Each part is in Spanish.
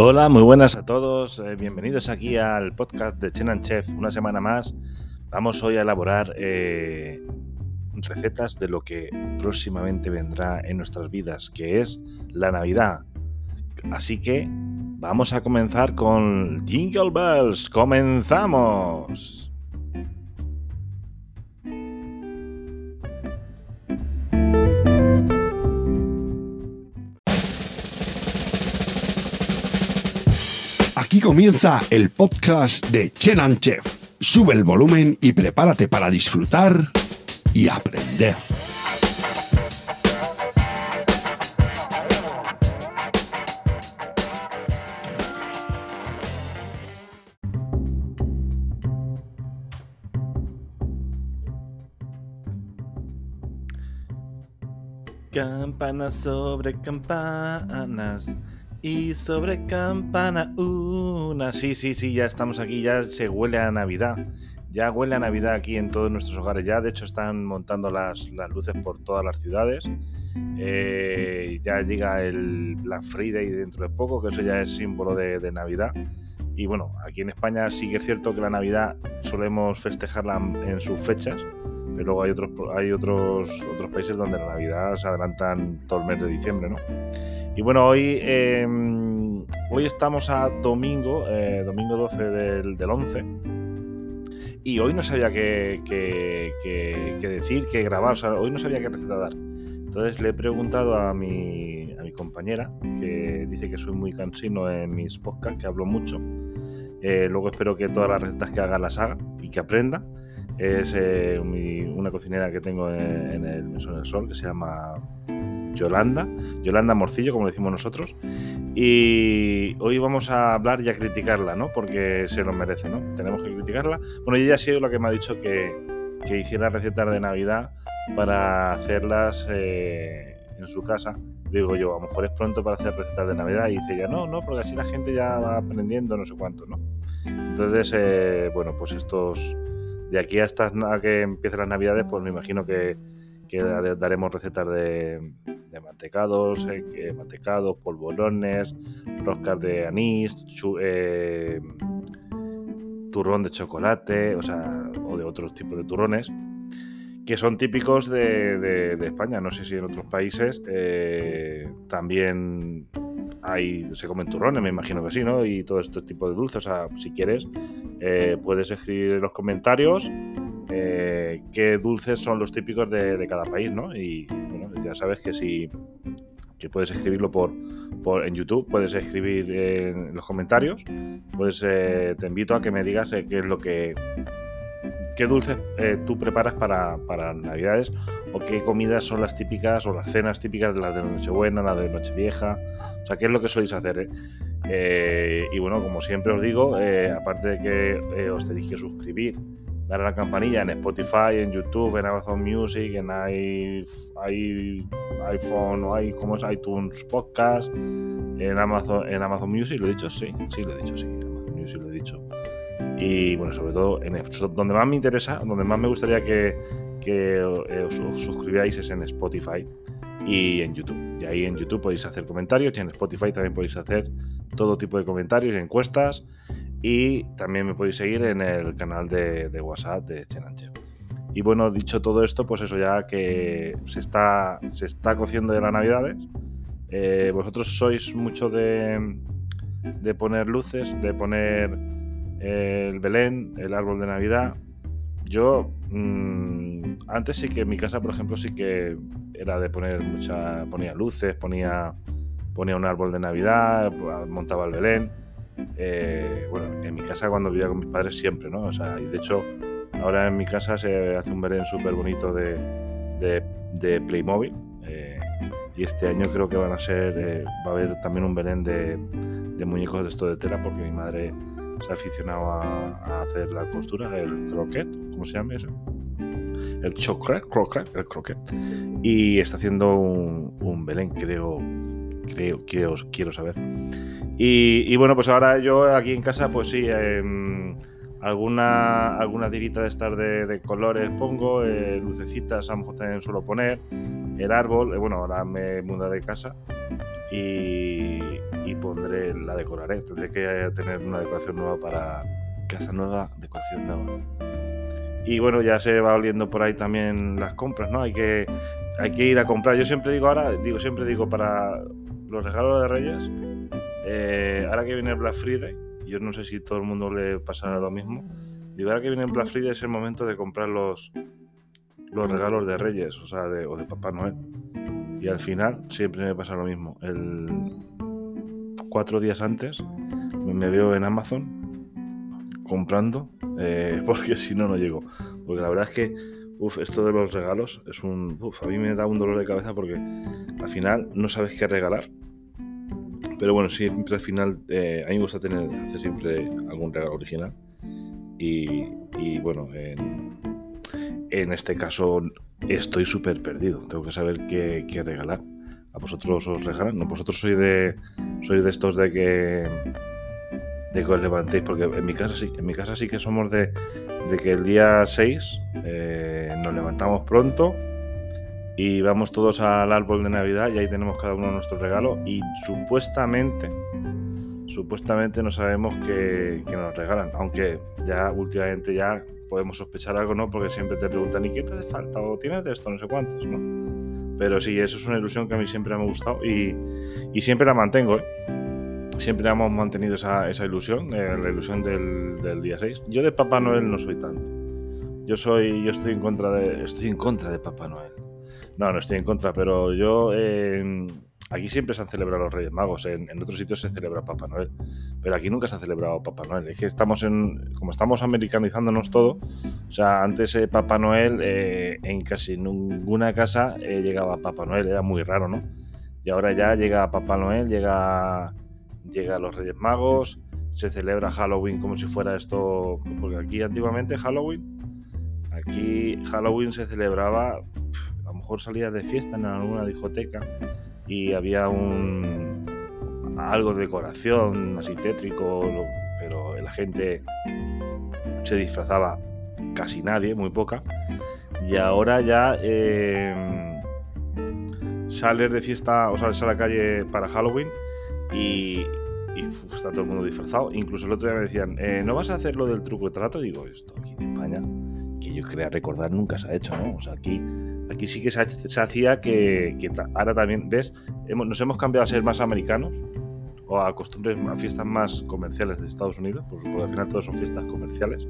Hola, muy buenas a todos. eh, bienvenidos aquí al podcast de Chenan Chef. Una semana más. Vamos hoy a elaborar eh, recetas de lo que próximamente vendrá en nuestras vidas, que es la Navidad. Así que vamos a comenzar con Jingle Bells. ¡Comenzamos! Comienza el podcast de Chenan Chef. Sube el volumen y prepárate para disfrutar y aprender. Campanas sobre campanas y sobre campana una. Sí, sí, sí, ya estamos aquí, ya se huele a Navidad. Ya huele a Navidad aquí en todos nuestros hogares. Ya, de hecho, están montando las, luces por todas las ciudades. Eh, ya llega el Black Friday dentro de poco, que eso ya es símbolo de, de Navidad. Y bueno, aquí en España sí que es cierto que la Navidad solemos festejarla en sus fechas, pero luego hay otros hay otros otros países donde la Navidad se adelantan todo el mes de diciembre, ¿no? Y bueno, hoy eh, hoy estamos a domingo, eh, domingo 12 del, del 11. Y hoy no sabía qué, qué- qué- decir, qué grabar, o sea, hoy no sabía qué receta dar. Entonces le he preguntado a mi, a mi compañera, que dice que soy muy cansino en mis podcasts, que hablo mucho. Eh, luego espero que todas las recetas que haga las haga y que aprenda. Es eh, una cocinera que tengo en, en el Mesón del Sol, que se llama Yolanda. Yolanda Morcillo, como decimos nosotros. Y hoy vamos a hablar y a criticarla, ¿no? Porque se lo merece, ¿no? Tenemos que criticarla. Bueno, ella ha sido la que me ha dicho que, que hiciera recetas de Navidad para hacerlas eh, en su casa. Digo yo, a lo mejor es pronto para hacer recetas de Navidad. Y dice ella, no, no, porque así la gente ya va aprendiendo no sé cuánto, ¿no? Entonces, eh, bueno, pues estos... De aquí hasta que empiecen las Navidades, pues me imagino que, que dare- daremos recetas de, de mantecados, eh, mantecados, polvorones, roscas de anís, chu- eh, turrón de chocolate, o sea, o de otros tipos de turrones, que son típicos de, España. No sé si en otros países eh, también hay, se comen turrones, me imagino que sí, ¿no? Y todo este tipo de dulces. O sea, si quieres, eh, puedes escribir en los comentarios qué dulces son los típicos de, de cada país, ¿no? Y bueno, ya sabes que si que puedes escribirlo por, por en YouTube, puedes escribir en los comentarios, pues eh, te invito a que me digas eh, qué es lo que qué dulces eh, tú preparas para, para Navidades o qué comidas son las típicas o las cenas típicas de las de Nochebuena, las de Nochevieja, o sea, qué es lo que soléis hacer. eh? Eh, y bueno, como siempre os digo, eh, aparte de que os tenéis que suscribir, dar a la campanilla en Spotify, en YouTube, en Amazon Music, en i- i- iPhone o i- ¿cómo es? iTunes Podcast, en Amazon, en Amazon Music, ¿lo he dicho? Sí, sí, lo he dicho, sí, en Amazon Music lo he dicho. Y bueno, sobre todo, en, donde más me interesa, donde más me gustaría que, que eh, os, os suscribáis es en Spotify y en YouTube. Y ahí en YouTube podéis hacer comentarios y en Spotify también podéis hacer todo tipo de comentarios, encuestas y también me podéis seguir en el canal de, WhatsApp de Chenanchef. Y bueno, dicho todo esto, pues eso ya que se está, se está cociendo de las navidades. Eh, vosotros sois mucho de, de poner luces, de poner eh, el Belén, el árbol de Navidad. Yo mm, antes sí que en mi casa, por ejemplo, sí que era de poner mucha, ponía luces, ponía, ponía un árbol de Navidad, montaba el Belén. Eh, bueno, en mi casa cuando vivía con mis padres siempre, ¿no? O sea, y de hecho ahora en mi casa se hace un Belén súper bonito de, de, de Playmobil. eh, y este año creo que van a ser, eh, va a haber también un Belén de, de muñecos de esto de tela porque mi madre se ha aficionado a, a hacer la costura, el croquet, ¿cómo se llama eso? El chocret, croquet, el croquet. Y está haciendo un, un Belén, creo, creo, quiero, quiero saber. Y, bueno, pues ahora yo aquí en casa, pues sí, em, alguna, alguna tirita de estas de, de colores pongo, eh, lucecitas a lo mejor también suelo poner. el árbol, eh, bueno, ahora me muda de casa y, y pondré, la decoraré. Tendré que tener una decoración nueva para casa nueva, decoración nueva. Y bueno, ya se va oliendo por ahí también las compras, ¿no? Hay que, hay que ir a comprar. Yo siempre digo ahora, digo, siempre digo para los regalos de Reyes, eh, ahora que viene Black Friday, yo no sé si todo el mundo le pasará lo mismo. Digo, ahora que viene Black Friday es el momento de comprar los, los regalos de Reyes, o sea, de, o de Papá Noel. Y al final siempre me pasa lo mismo. El cuatro días antes me veo en Amazon comprando, eh, porque si no, no llego. Porque la verdad es que uf, esto de los regalos es un. Uf, a mí me da un dolor de cabeza porque al final no sabes qué regalar. Pero bueno, siempre al final eh, a mí me gusta tener, hacer siempre algún regalo original. Y, bueno, en, en, este caso estoy súper perdido. Tengo que saber qué, qué, regalar. ¿A vosotros os regalan? ¿No? ¿Vosotros sois de, sois de estos de que de que os levantéis, porque en mi casa sí, en mi casa sí que somos de, de que el día 6 eh, nos levantamos pronto y vamos todos al árbol de Navidad y ahí tenemos cada uno nuestro regalo y supuestamente, supuestamente no sabemos qué, nos regalan, aunque ya últimamente ya podemos sospechar algo, ¿no? Porque siempre te preguntan, ¿y qué te falta? ¿O tienes de esto? No sé cuántos, ¿no? Pero sí, eso es una ilusión que a mí siempre me ha gustado y, y siempre la mantengo, ¿eh? siempre hemos mantenido esa, esa ilusión, eh, la ilusión del, del, día 6. Yo de Papá Noel no soy tanto. Yo soy, yo estoy en contra de, estoy en contra de Papá Noel. No, no estoy en contra, pero yo aquí siempre se han celebrado los Reyes Magos. En, otros sitios se celebra Papá Noel, pero aquí nunca se ha celebrado Papá Noel. Es que estamos en, como estamos americanizándonos todo. O sea, antes eh, Papá Noel eh, en casi ninguna casa eh, llegaba Papá Noel, era muy raro, ¿no? Y ahora ya llega Papá Noel, llega llega los Reyes Magos, se celebra Halloween como si fuera esto, porque aquí antiguamente Halloween, aquí Halloween se celebraba, mejor de fiesta en alguna discoteca y había un algo de decoración así tétrico, pero la gente se disfrazaba casi nadie, muy poca, y ahora ya eh, sales de fiesta o sales a la calle para Halloween y, está todo el mundo disfrazado. Incluso el otro día me decían, eh, ¿no vas a hacer lo del truco de trato? Digo, esto aquí en España, que yo quería recordar, nunca se ha hecho, ¿no? O sea, aquí, aquí sí que se, hacía que, que, ahora también, ¿ves? Hemos, nos hemos cambiado a ser más americanos o a costumbres, a fiestas más comerciales de Estados Unidos, pues, porque al final todos son fiestas comerciales.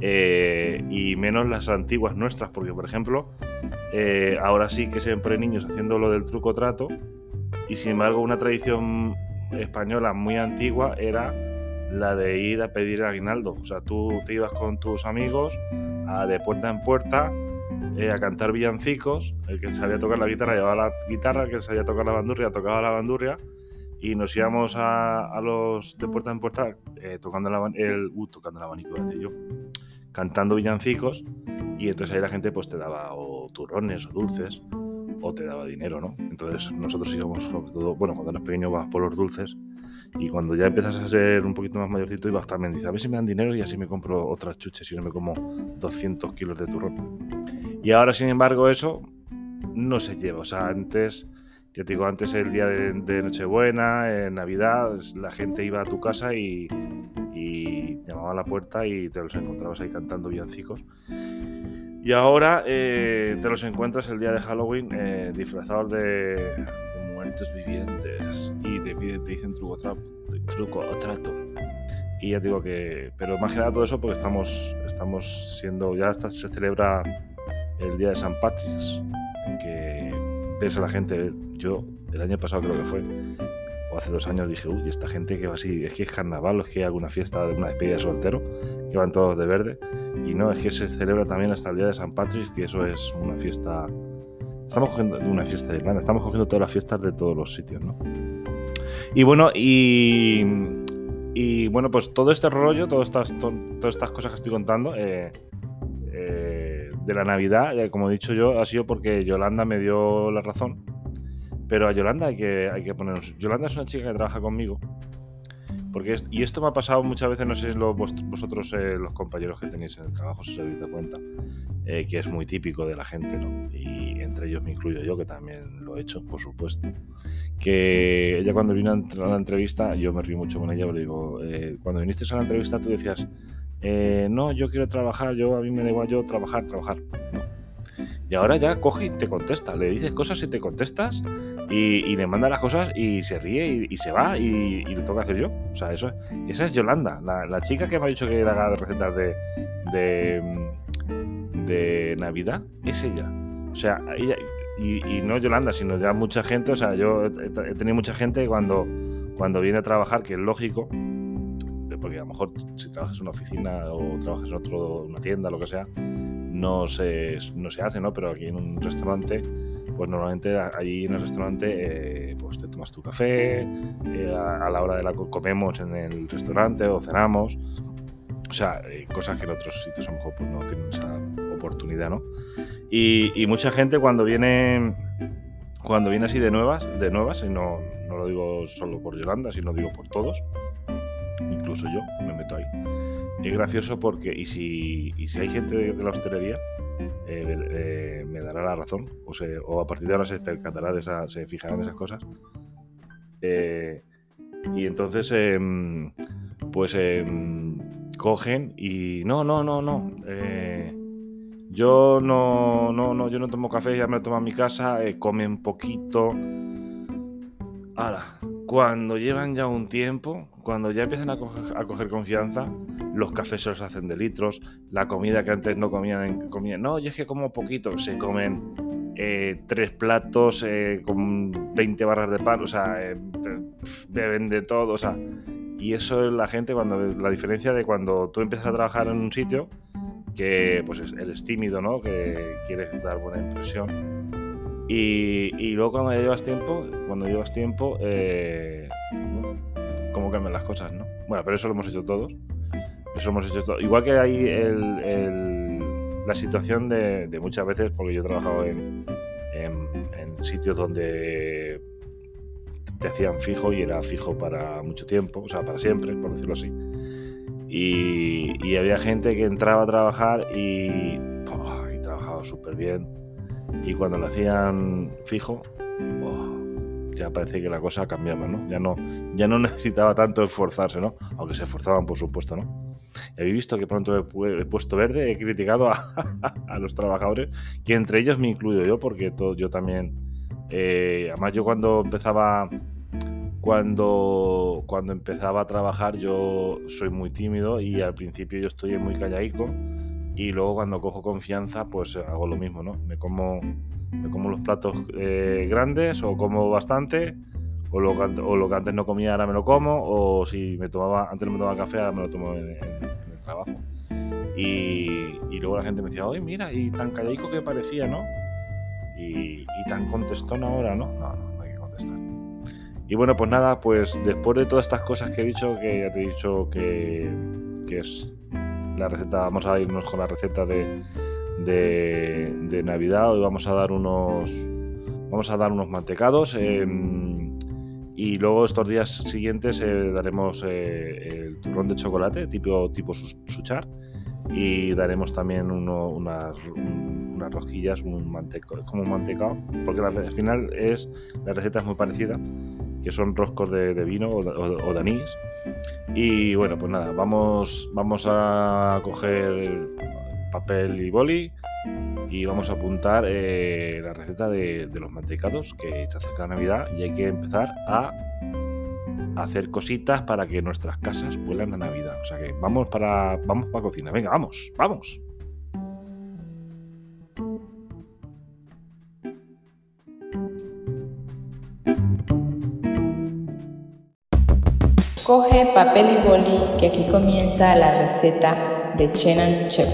Eh, y menos las antiguas nuestras, porque por ejemplo, eh, ahora sí que por niños haciendo lo del truco trato, y sin embargo una tradición española muy antigua era la de ir a pedir aguinaldo. O sea, tú te ibas con tus amigos a, de puerta en puerta eh, a cantar villancicos. El que sabía tocar la guitarra llevaba la guitarra, el que sabía tocar la bandurria tocaba la bandurria. Y nos íbamos a, a los de puerta en puerta eh, tocando el, el uh, tocando el abanico, yo, cantando villancicos. Y entonces ahí la gente pues te daba o turrones o dulces o te daba dinero, ¿no? Entonces nosotros íbamos, sobre todo, bueno, cuando eras pequeño vas por los dulces y cuando ya empiezas a ser un poquito más mayorcito ibas también, dices, a ver si me dan dinero y así me compro otras chuches y no me como 200 kilos de turrón. Y ahora, sin embargo, eso no se lleva. O sea, antes, ya te digo, antes el día de, Nochebuena, en Navidad, la gente iba a tu casa y, y llamaba a la puerta y te los encontrabas ahí cantando villancicos. Y ahora eh, te los encuentras el día de Halloween eh, disfrazados de, muertos vivientes y te, piden, te dicen truco, tra truco o trato. Y ya digo que, pero más que nada todo eso porque estamos, estamos siendo, ya se celebra el día de San Patrick's, que ves a la gente, yo el año pasado creo que fue, o hace dos años dije, uy, esta gente que va así, es que es carnaval, o es que hay alguna fiesta de una despedida de soltero, que van todos de verde. Y no, es que se celebra también hasta el día de San Patrick, que eso es una fiesta. Estamos cogiendo una fiesta de Irlanda, estamos cogiendo todas las fiestas de todos los sitios, ¿no? Y bueno, y, y bueno, pues todo este rollo, todas estas, to, todas estas cosas que estoy contando eh, de la Navidad, eh, como he dicho yo, ha sido porque Yolanda me dio la razón. Pero a Yolanda hay que, hay que ponernos. Yolanda es una chica que trabaja conmigo Porque y esto me ha pasado muchas veces, no sé si lo, vosotros, eh, los compañeros que tenéis en el trabajo, si os habéis dado cuenta, eh, que es muy típico de la gente, ¿no? Y entre ellos me incluyo yo, que también lo he hecho, por supuesto. Que ella cuando vino a la entrevista, yo me río mucho con ella, le digo, cuando viniste a la entrevista tú decías, no, yo quiero trabajar, yo a mí me da igual yo trabajar, trabajar. Y ahora ya coge y te contesta, le dices cosas y te contestas y, le manda las cosas y se ríe y, se va y, y, lo tengo que hacer yo. O sea, eso, esa es Yolanda, la, chica que me ha dicho que haga recetas de, de, Navidad, es ella. O sea, ella, y, no Yolanda, sino ya mucha gente, o sea, yo he, tenido mucha gente cuando, cuando viene a trabajar, que es lógico, lo mejor si trabajas en una oficina o trabajas en otro, una tienda, lo que sea, no se, no se hace, ¿no? Pero aquí en un restaurante, pues normalmente allí en el restaurante eh, pues te tomas tu café, eh, a, la hora de la comemos en el restaurante o cenamos. O sea, eh, cosas que en otros sitios a lo mejor pues, no tienen esa oportunidad, ¿no? Y, y, mucha gente cuando viene cuando viene así de nuevas, de nuevas, y no, no lo digo solo por Yolanda, sino digo por todos, incluso yo me meto ahí es gracioso porque, y si, y si hay gente de, la hostelería, eh, eh, me dará la razón, o, o, a partir de ahora se percatará de esa, se fijará en esas cosas. Eh, y entonces, em, pues em, cogen y no, no, no, no. yo no, no, no, yo no tomo café, ya me lo tomo en mi casa, comen poquito. Ahora, cuando llevan ya un tiempo, cuando ya empiezan a coger, confianza, los cafés se los hacen de litros, la comida que antes no comían, comían no, yo es que como poquito, se comen eh, tres platos eh, con 20 barras de pan, o sea, eh, beben de todo, o sea, y eso es la gente cuando la diferencia de cuando tú empiezas a trabajar en un sitio que pues eres tímido, ¿no? Que quieres dar buena impresión. Y, luego cuando llevas tiempo, cuando llevas tiempo, cómo cambian las cosas, ¿no? Bueno, pero eso lo hemos hecho todos. Eso hemos hecho. Igual que hay la situación de, muchas veces, porque yo he trabajado en, sitios donde te hacían fijo y era fijo para mucho tiempo, o sea, para siempre, por decirlo así. Y, había gente que entraba a trabajar y, y trabajaba súper bien. Y cuando lo hacían fijo, ya parece que la cosa cambiaba, ¿no? Ya no, ya no necesitaba tanto esforzarse, ¿no? Aunque se esforzaban, por supuesto, ¿no? Habéis visto que pronto he, puesto verde, he criticado a, los trabajadores, que entre ellos me incluyo yo, porque todo, yo también, eh, además yo cuando empezaba, cuando, cuando empezaba a trabajar yo soy muy tímido y al principio yo estoy muy callaico y luego cuando cojo confianza pues hago lo mismo, ¿no? Me como me como los platos eh, grandes o como bastante, o lo, que, o lo, que, antes no comía ahora me lo como, o si me tomaba, antes no me tomaba café, ahora me lo tomo en, el trabajo. Y, y, luego la gente me decía, oye, mira, y tan callaico que parecía, ¿no? Y, y tan contestón ahora, ¿no? No, no, no hay que contestar. Y bueno, pues nada, pues después de todas estas cosas que he dicho, que ya te he dicho que, que es la receta, vamos a irnos con la receta de, de, Navidad. Hoy vamos a dar unos, vamos a dar unos mantecados. Em, y luego estos días siguientes eh, daremos eh, el turrón de chocolate tipo, tipo suchar y daremos también unas, unas rosquillas, un manteco, como un mantecado, porque al final es la receta es muy parecida, que son roscos de, vino o, de anís. Y bueno, pues nada, vamos, vamos a coger papel y boli y vamos a apuntar eh, la receta de, los mantecados que se acerca la Navidad y hay que empezar a hacer cositas para que nuestras casas vuelan a Navidad. O sea que vamos para vamos para cocina. Venga, vamos, vamos. Coge papel y boli que aquí comienza la receta de Chenan Chef.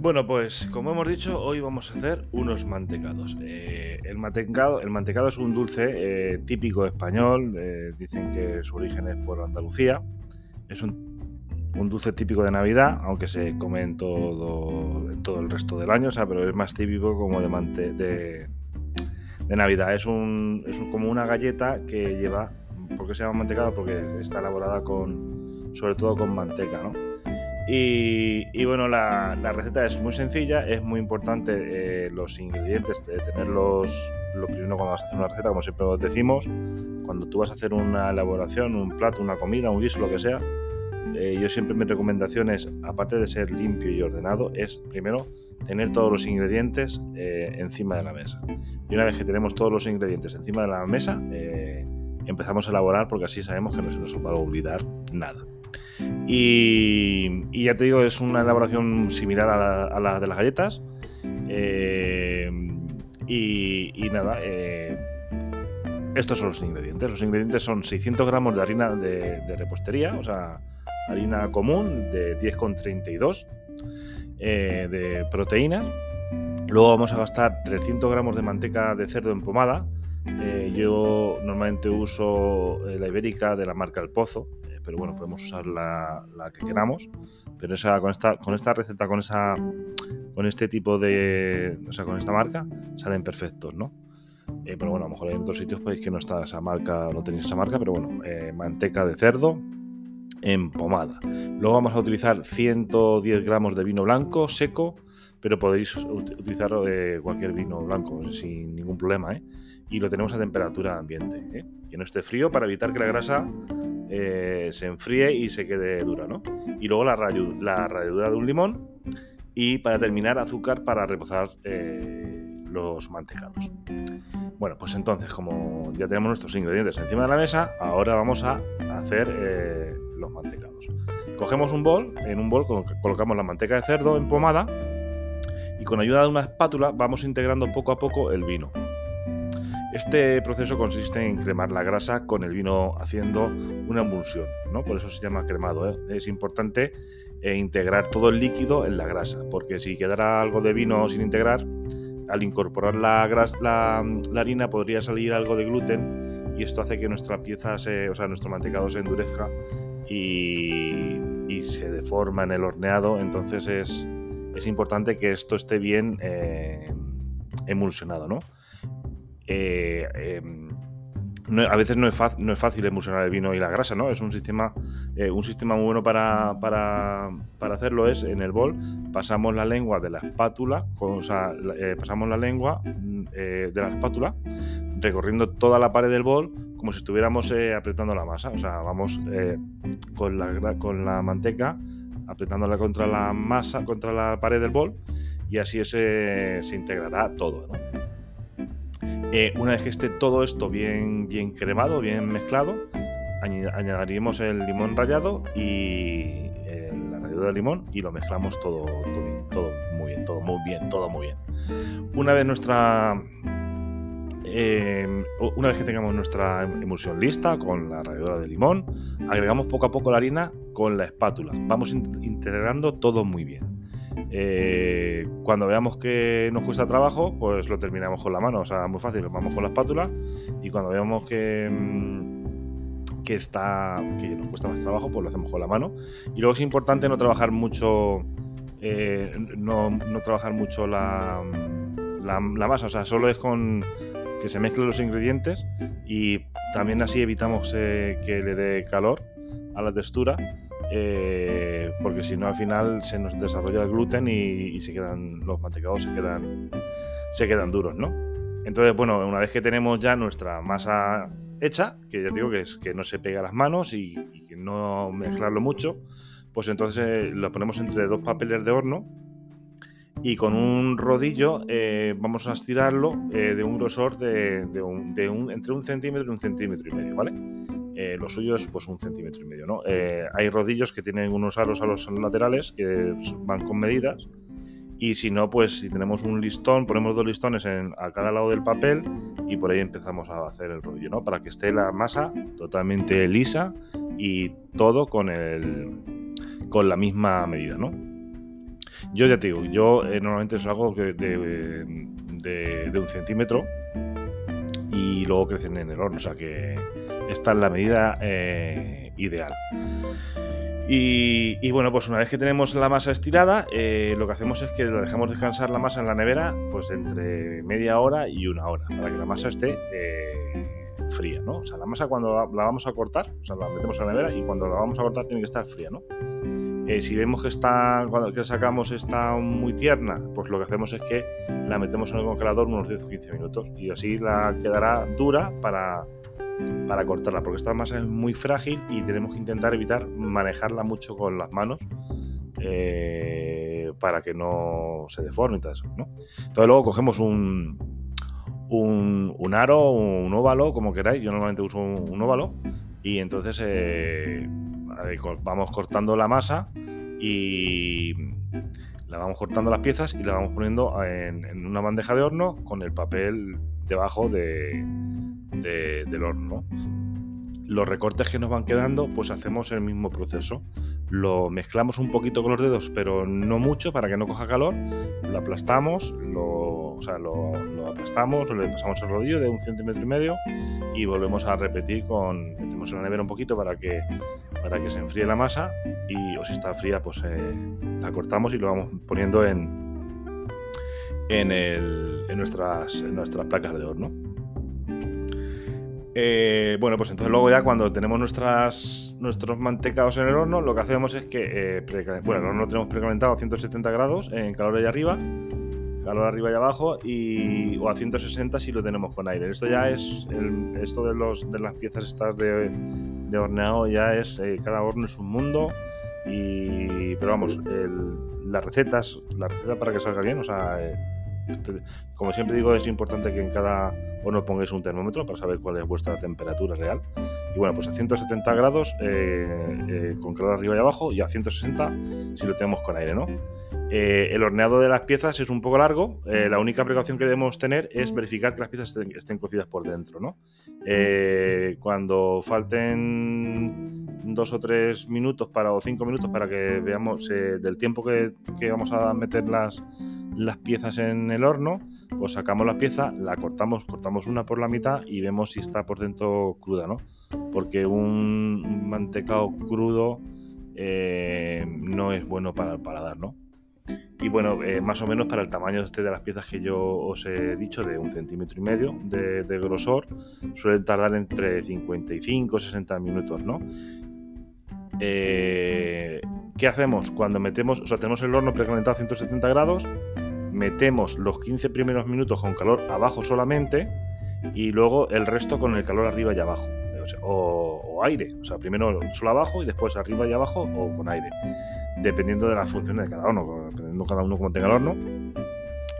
Bueno, pues como hemos dicho, hoy vamos a hacer unos mantecados. Eh, el, mantecado, el mantecado es un dulce eh, típico español, eh, dicen que su origen es por Andalucía. Es un un dulce típico de Navidad, aunque se come en todo, todo el resto del año, o sea, pero es más típico como de, de, de Navidad. Es, un, es como una galleta que lleva, ¿por qué se llama mantecado? Porque está elaborada con, sobre todo con manteca, ¿no? Y, bueno, la, receta es muy sencilla, es muy importante eh, los ingredientes, tenerlos lo primero cuando vas a hacer una receta, como siempre os decimos, cuando tú vas a hacer una elaboración, un plato, una comida, un guiso, lo que sea, eh, yo siempre mi recomendación es, aparte de ser limpio y ordenado, es primero tener todos los ingredientes eh, encima de la mesa. Y una vez que tenemos todos los ingredientes encima de la mesa, empezamos a elaborar porque así sabemos que no se nos va a olvidar nada. Y, ya te digo, es una elaboración similar a la, de las galletas. Eh, y, nada, eh, estos son los ingredientes. Los ingredientes son 600 gramos de harina de, repostería, o sea, harina común de 10,32 eh, de proteínas. Luego vamos a gastar 300 gramos de manteca de cerdo en pomada. yo normalmente uso la ibérica de la marca El Pozo, pero bueno, podemos usar la, que queramos. Pero esa, con, esta, con esta receta, con, esa, con este tipo de. O sea, con esta marca, salen perfectos, ¿no? Eh, pero bueno, a lo mejor en otros sitios podéis que no está esa marca, no tenéis esa marca, pero bueno, eh, manteca de cerdo en pomada. Luego vamos a utilizar 110 gramos de vino blanco seco, pero podéis utilizar cualquier vino blanco sin ningún problema, ¿eh? Y lo tenemos a temperatura ambiente, ¿eh? que no esté frío para evitar que la grasa eh, se enfríe y se quede dura, ¿no? Y luego la, la de un limón y para terminar azúcar para reposar eh, los mantecados. Bueno, pues entonces como ya tenemos nuestros ingredientes encima de la mesa, ahora vamos a hacer los mantecados. Cogemos un bol, en un bol colocamos la manteca de cerdo en pomada y con ayuda de una espátula vamos integrando poco a poco el vino. Este proceso consiste en cremar la grasa con el vino haciendo una emulsión, ¿no? Por eso se llama cremado. ¿eh? Es importante eh, integrar todo el líquido en la grasa, porque si quedara algo de vino sin integrar, al incorporar la, harina podría salir algo de gluten y esto hace que nuestra pieza, o sea, nuestro mantecado se endurezca y, se deforma en el horneado. Entonces es, es importante que esto esté bien eh, emulsionado, ¿no? Eh, a veces no es, no es, fácil emulsionar el vino y la grasa, ¿no? Es un sistema, eh, un sistema muy bueno para, hacerlo es en el bol pasamos la lengua de la espátula, o sea, eh, pasamos la lengua mm, de la espátula recorriendo toda la pared del bol como si estuviéramos apretando la masa, o sea, vamos con, la, manteca apretándola contra la masa, contra la pared del bol y así se integrará todo, ¿no? Eh, una vez que esté todo esto bien, bien cremado, bien mezclado, añadiremos el limón rallado y la ralladura de limón y lo mezclamos todo, todo, muy bien, todo muy bien, todo muy bien. Una vez nuestra em, una vez que tengamos nuestra emulsión lista con la ralladura de limón, agregamos poco a poco la harina con la espátula. Vamos integrando todo muy bien. Eh, cuando veamos que nos cuesta trabajo, pues lo terminamos con la mano. O sea, muy fácil, lo vamos con la espátula. Y cuando veamos que, mm, que está que nos cuesta más trabajo, pues lo hacemos con la mano. Y luego es importante no trabajar mucho. Eh, no, trabajar mucho la, la, masa. O sea, solo es con que se mezclen los ingredientes. Y también así evitamos eh, que le dé calor a la textura eh, porque si no al final se nos desarrolla el gluten y, se quedan los mantecados se quedan se quedan duros, ¿no? Entonces, bueno, una vez que tenemos ya nuestra masa hecha, que ya digo que es que no se pega a las manos y, que no mezclarlo mucho, pues entonces lo ponemos entre dos papeles de horno y con un rodillo eh, vamos a estirarlo eh, de un grosor de, entre un centímetro y un centímetro y medio, ¿vale? Eh, lo suyo es pues un centímetro y medio. ¿no? Eh, hay rodillos que tienen unos aros a los laterales que van con medidas y si no, pues si tenemos un listón, ponemos dos listones en, a cada lado del papel y por ahí empezamos a hacer el rodillo, ¿no? Para que esté la masa totalmente lisa y todo con, el, con la misma medida, ¿no? Yo ya te digo, yo eh, normalmente es algo de, de, de, un centímetro y luego crecen en el horno, o sea que esta es la medida eh, ideal. Y, bueno, pues una vez que tenemos la masa estirada, eh, lo que hacemos es que lo dejamos descansar la masa en la nevera pues entre media hora y una hora, para que la masa esté eh, fría, ¿no? O sea, la masa cuando la, vamos a cortar, o sea, la metemos en la nevera y cuando la vamos a cortar tiene que estar fría, ¿no? Si vemos que está, cuando que sacamos está muy tierna, pues lo que hacemos es que la metemos en el congelador unos 10 o 15 minutos y así la quedará dura para, para cortarla, porque esta masa es muy frágil y tenemos que intentar evitar manejarla mucho con las manos eh, para que no se deforme y todo eso. Entonces luego cogemos un, un, aro, un óvalo, como queráis, yo normalmente uso un, óvalo, y entonces eh, vamos cortando la masa y la vamos cortando las piezas y la vamos poniendo en una bandeja de horno con el papel debajo de, del horno. Los recortes que nos van quedando, pues hacemos el mismo proceso. Lo mezclamos un poquito con los dedos, pero no mucho para que no coja calor. Lo aplastamos, lo, o aplastamos, le pasamos el rodillo de un centímetro y medio y volvemos a repetir con. Metemos en la nevera un poquito para que, para que se enfríe la masa y, o si está fría, pues eh, la cortamos y lo vamos poniendo en, en, en, nuestras, en nuestras placas de horno. Eh, bueno, pues entonces luego ya cuando tenemos nuestras, nuestros mantecados en el horno, lo que hacemos es que, eh, bueno, el horno lo tenemos precalentado a 170 grados en calor allá arriba, calor arriba y abajo, y, o a 160 si lo tenemos con aire. Esto ya es, esto de, los, de las piezas estas de, horneado ya es, eh, cada horno es un mundo, y, pero vamos, las recetas, la receta para que salga bien, o sea como siempre digo, es importante que en cada horno pongáis un termómetro para saber cuál es vuestra temperatura real. Y bueno, pues a 170 grados eh, eh, con calor arriba y abajo y a 160 si lo tenemos con aire, ¿no? Eh, el horneado de las piezas es un poco largo. la única precaución que debemos tener es verificar que las piezas estén, cocidas por dentro, ¿no? cuando falten dos o tres minutos para, o cinco minutos para que veamos del tiempo que, vamos a meter las las piezas en el horno, pues sacamos la pieza, la cortamos, cortamos una por la mitad y vemos si está por dentro cruda, ¿no? Porque un mantecado crudo eh, no es bueno para el paladar, ¿no? Y bueno, eh, más o menos para el tamaño este de las piezas que yo os he dicho, de un centímetro y medio de, grosor, suelen tardar entre 55 y 60 minutos, ¿no? Eh, ¿Qué hacemos? Cuando metemos, o sea, tenemos el horno precalentado a 170 grados, metemos los 15 primeros minutos con calor abajo solamente y luego el resto con el calor arriba y abajo. O, aire, o sea, primero solo abajo y después arriba y abajo o con aire, dependiendo de las funciones de cada uno, dependiendo cada uno cómo tenga el horno.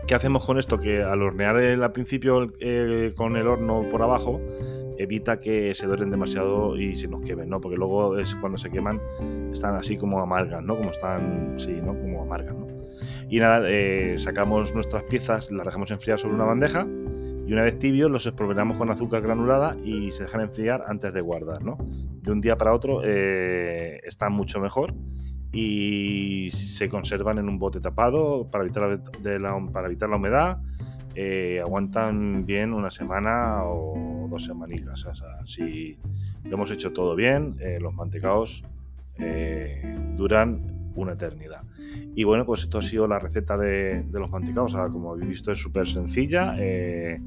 ¿Qué hacemos con esto? Que al hornear al principio eh, con el horno por abajo, evita que se doren demasiado y se nos quemen, ¿no? Porque luego cuando se queman, están así como amargas, ¿no? Como están, sí, ¿no? Como amargas, ¿no? Y nada, eh, sacamos nuestras piezas, las dejamos enfriar sobre una bandeja y una vez tibios los espolvoreamos con azúcar granulada y se dejan enfriar antes de guardar, ¿no? De un día para otro eh, están mucho mejor y se conservan en un bote tapado para evitar la, para evitar la humedad. Eh, aguantan bien una semana o dos semanicas. O sea, si lo hemos hecho todo bien, los mantecaos duran una eternidad. Y bueno, pues esto ha sido la receta de, los mantecaos. como habéis visto, es súper sencilla. Eh,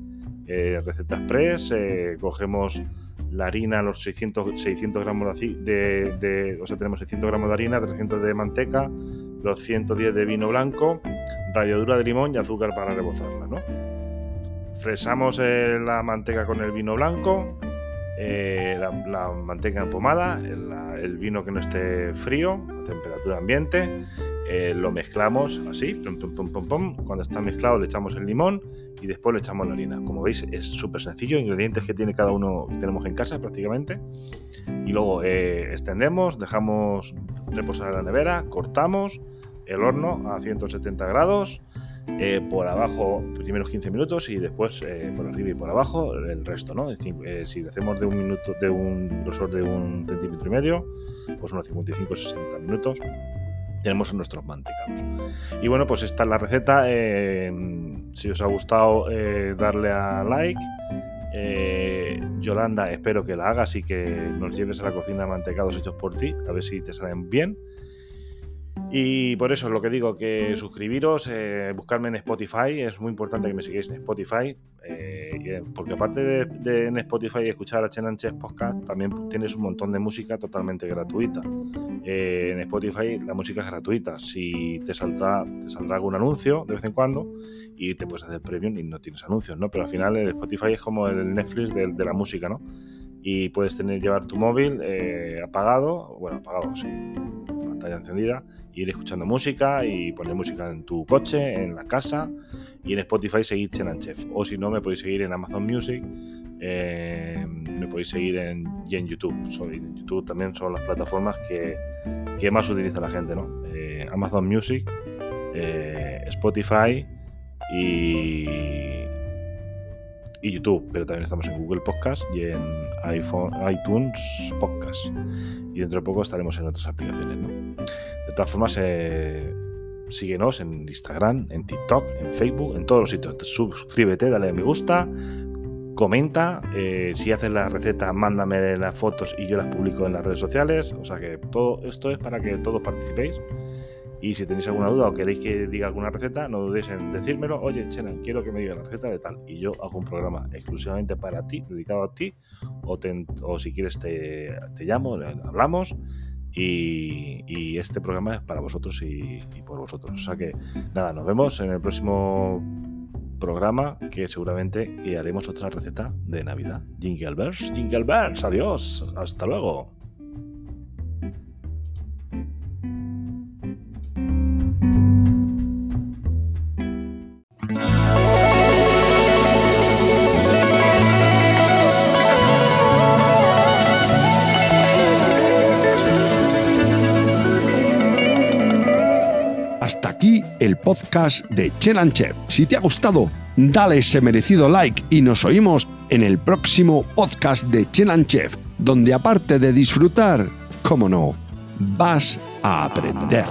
eh, receta express. Eh, cogemos la harina, los 600, 600 gramos de, de, O sea, tenemos 600 gramos de harina, 300 de manteca, los 110 de vino blanco, ralladura de limón y azúcar para rebozarla, ¿no? Fresamos la manteca con el vino blanco eh, la, manteca empomada, el, el, vino que no esté frío, a temperatura ambiente, eh, lo mezclamos así, cuando está mezclado le echamos el limón y después le echamos la harina. Como veis es súper sencillo, ingredientes que tiene cada uno que tenemos en casa prácticamente. Y luego eh, extendemos, dejamos reposar en la nevera, cortamos el horno a 170 grados eh, por abajo primeros 15 minutos y después eh, por arriba y por abajo el resto, ¿no? Eh, si hacemos de un minuto, de un grosor de un centímetro y medio, pues unos 55-60 minutos tenemos nuestros mantecados. Y bueno, pues esta es la receta. si os ha gustado, darle a like. Yolanda, espero que la hagas y que nos lleves a la cocina mantecados hechos por ti, a ver si te salen bien. Y por eso es lo que digo, que suscribiros, eh, buscarme en Spotify, es muy importante que me sigáis en Spotify, eh, eh, porque aparte de, en Spotify escuchar a Chenanches Podcast, también tienes un montón de música totalmente gratuita. en Spotify la música es gratuita, si te saldrá, te saldrá algún anuncio de vez en cuando y te puedes hacer premium y no tienes anuncios, ¿no? Pero al final el Spotify es como el Netflix de, de la música, ¿no? Y puedes tener, llevar tu móvil apagado, bueno, apagado, sí, pantalla encendida ir escuchando música y poner música en tu coche, en la casa y en Spotify seguir Chenan Chef. O si no, me podéis seguir en Amazon Music, eh, me podéis seguir en, y en YouTube. en YouTube también son las plataformas que, que más utiliza la gente, ¿no? Eh, Amazon Music, eh, Spotify y, y YouTube, pero también estamos en Google Podcast y en iPhone, iTunes Podcast. Y dentro de poco estaremos en otras aplicaciones, ¿no? De todas formas, eh, síguenos en Instagram, en TikTok, en Facebook, en todos los sitios. Suscríbete, dale a me gusta, comenta. Eh, si haces la receta, mándame las fotos y yo las publico en las redes sociales. O sea que todo esto es para que todos participéis. Y si tenéis alguna duda o queréis que diga alguna receta, no dudéis en decírmelo. Oye, Chenan, quiero que me diga la receta de tal. Y yo hago un programa exclusivamente para ti, dedicado a ti. O, si quieres te, te llamo, hablamos y, este programa es para vosotros y, por vosotros. O sea que nada, nos vemos en el próximo programa que seguramente haremos otra receta de Navidad. Jingle Bells, Jingle Bells, adiós, hasta luego. Podcast de Chenan Chef. Si te ha gustado, dale ese merecido like y nos oímos en el próximo podcast de Chenan Chef, donde aparte de disfrutar, como no, vas a aprender.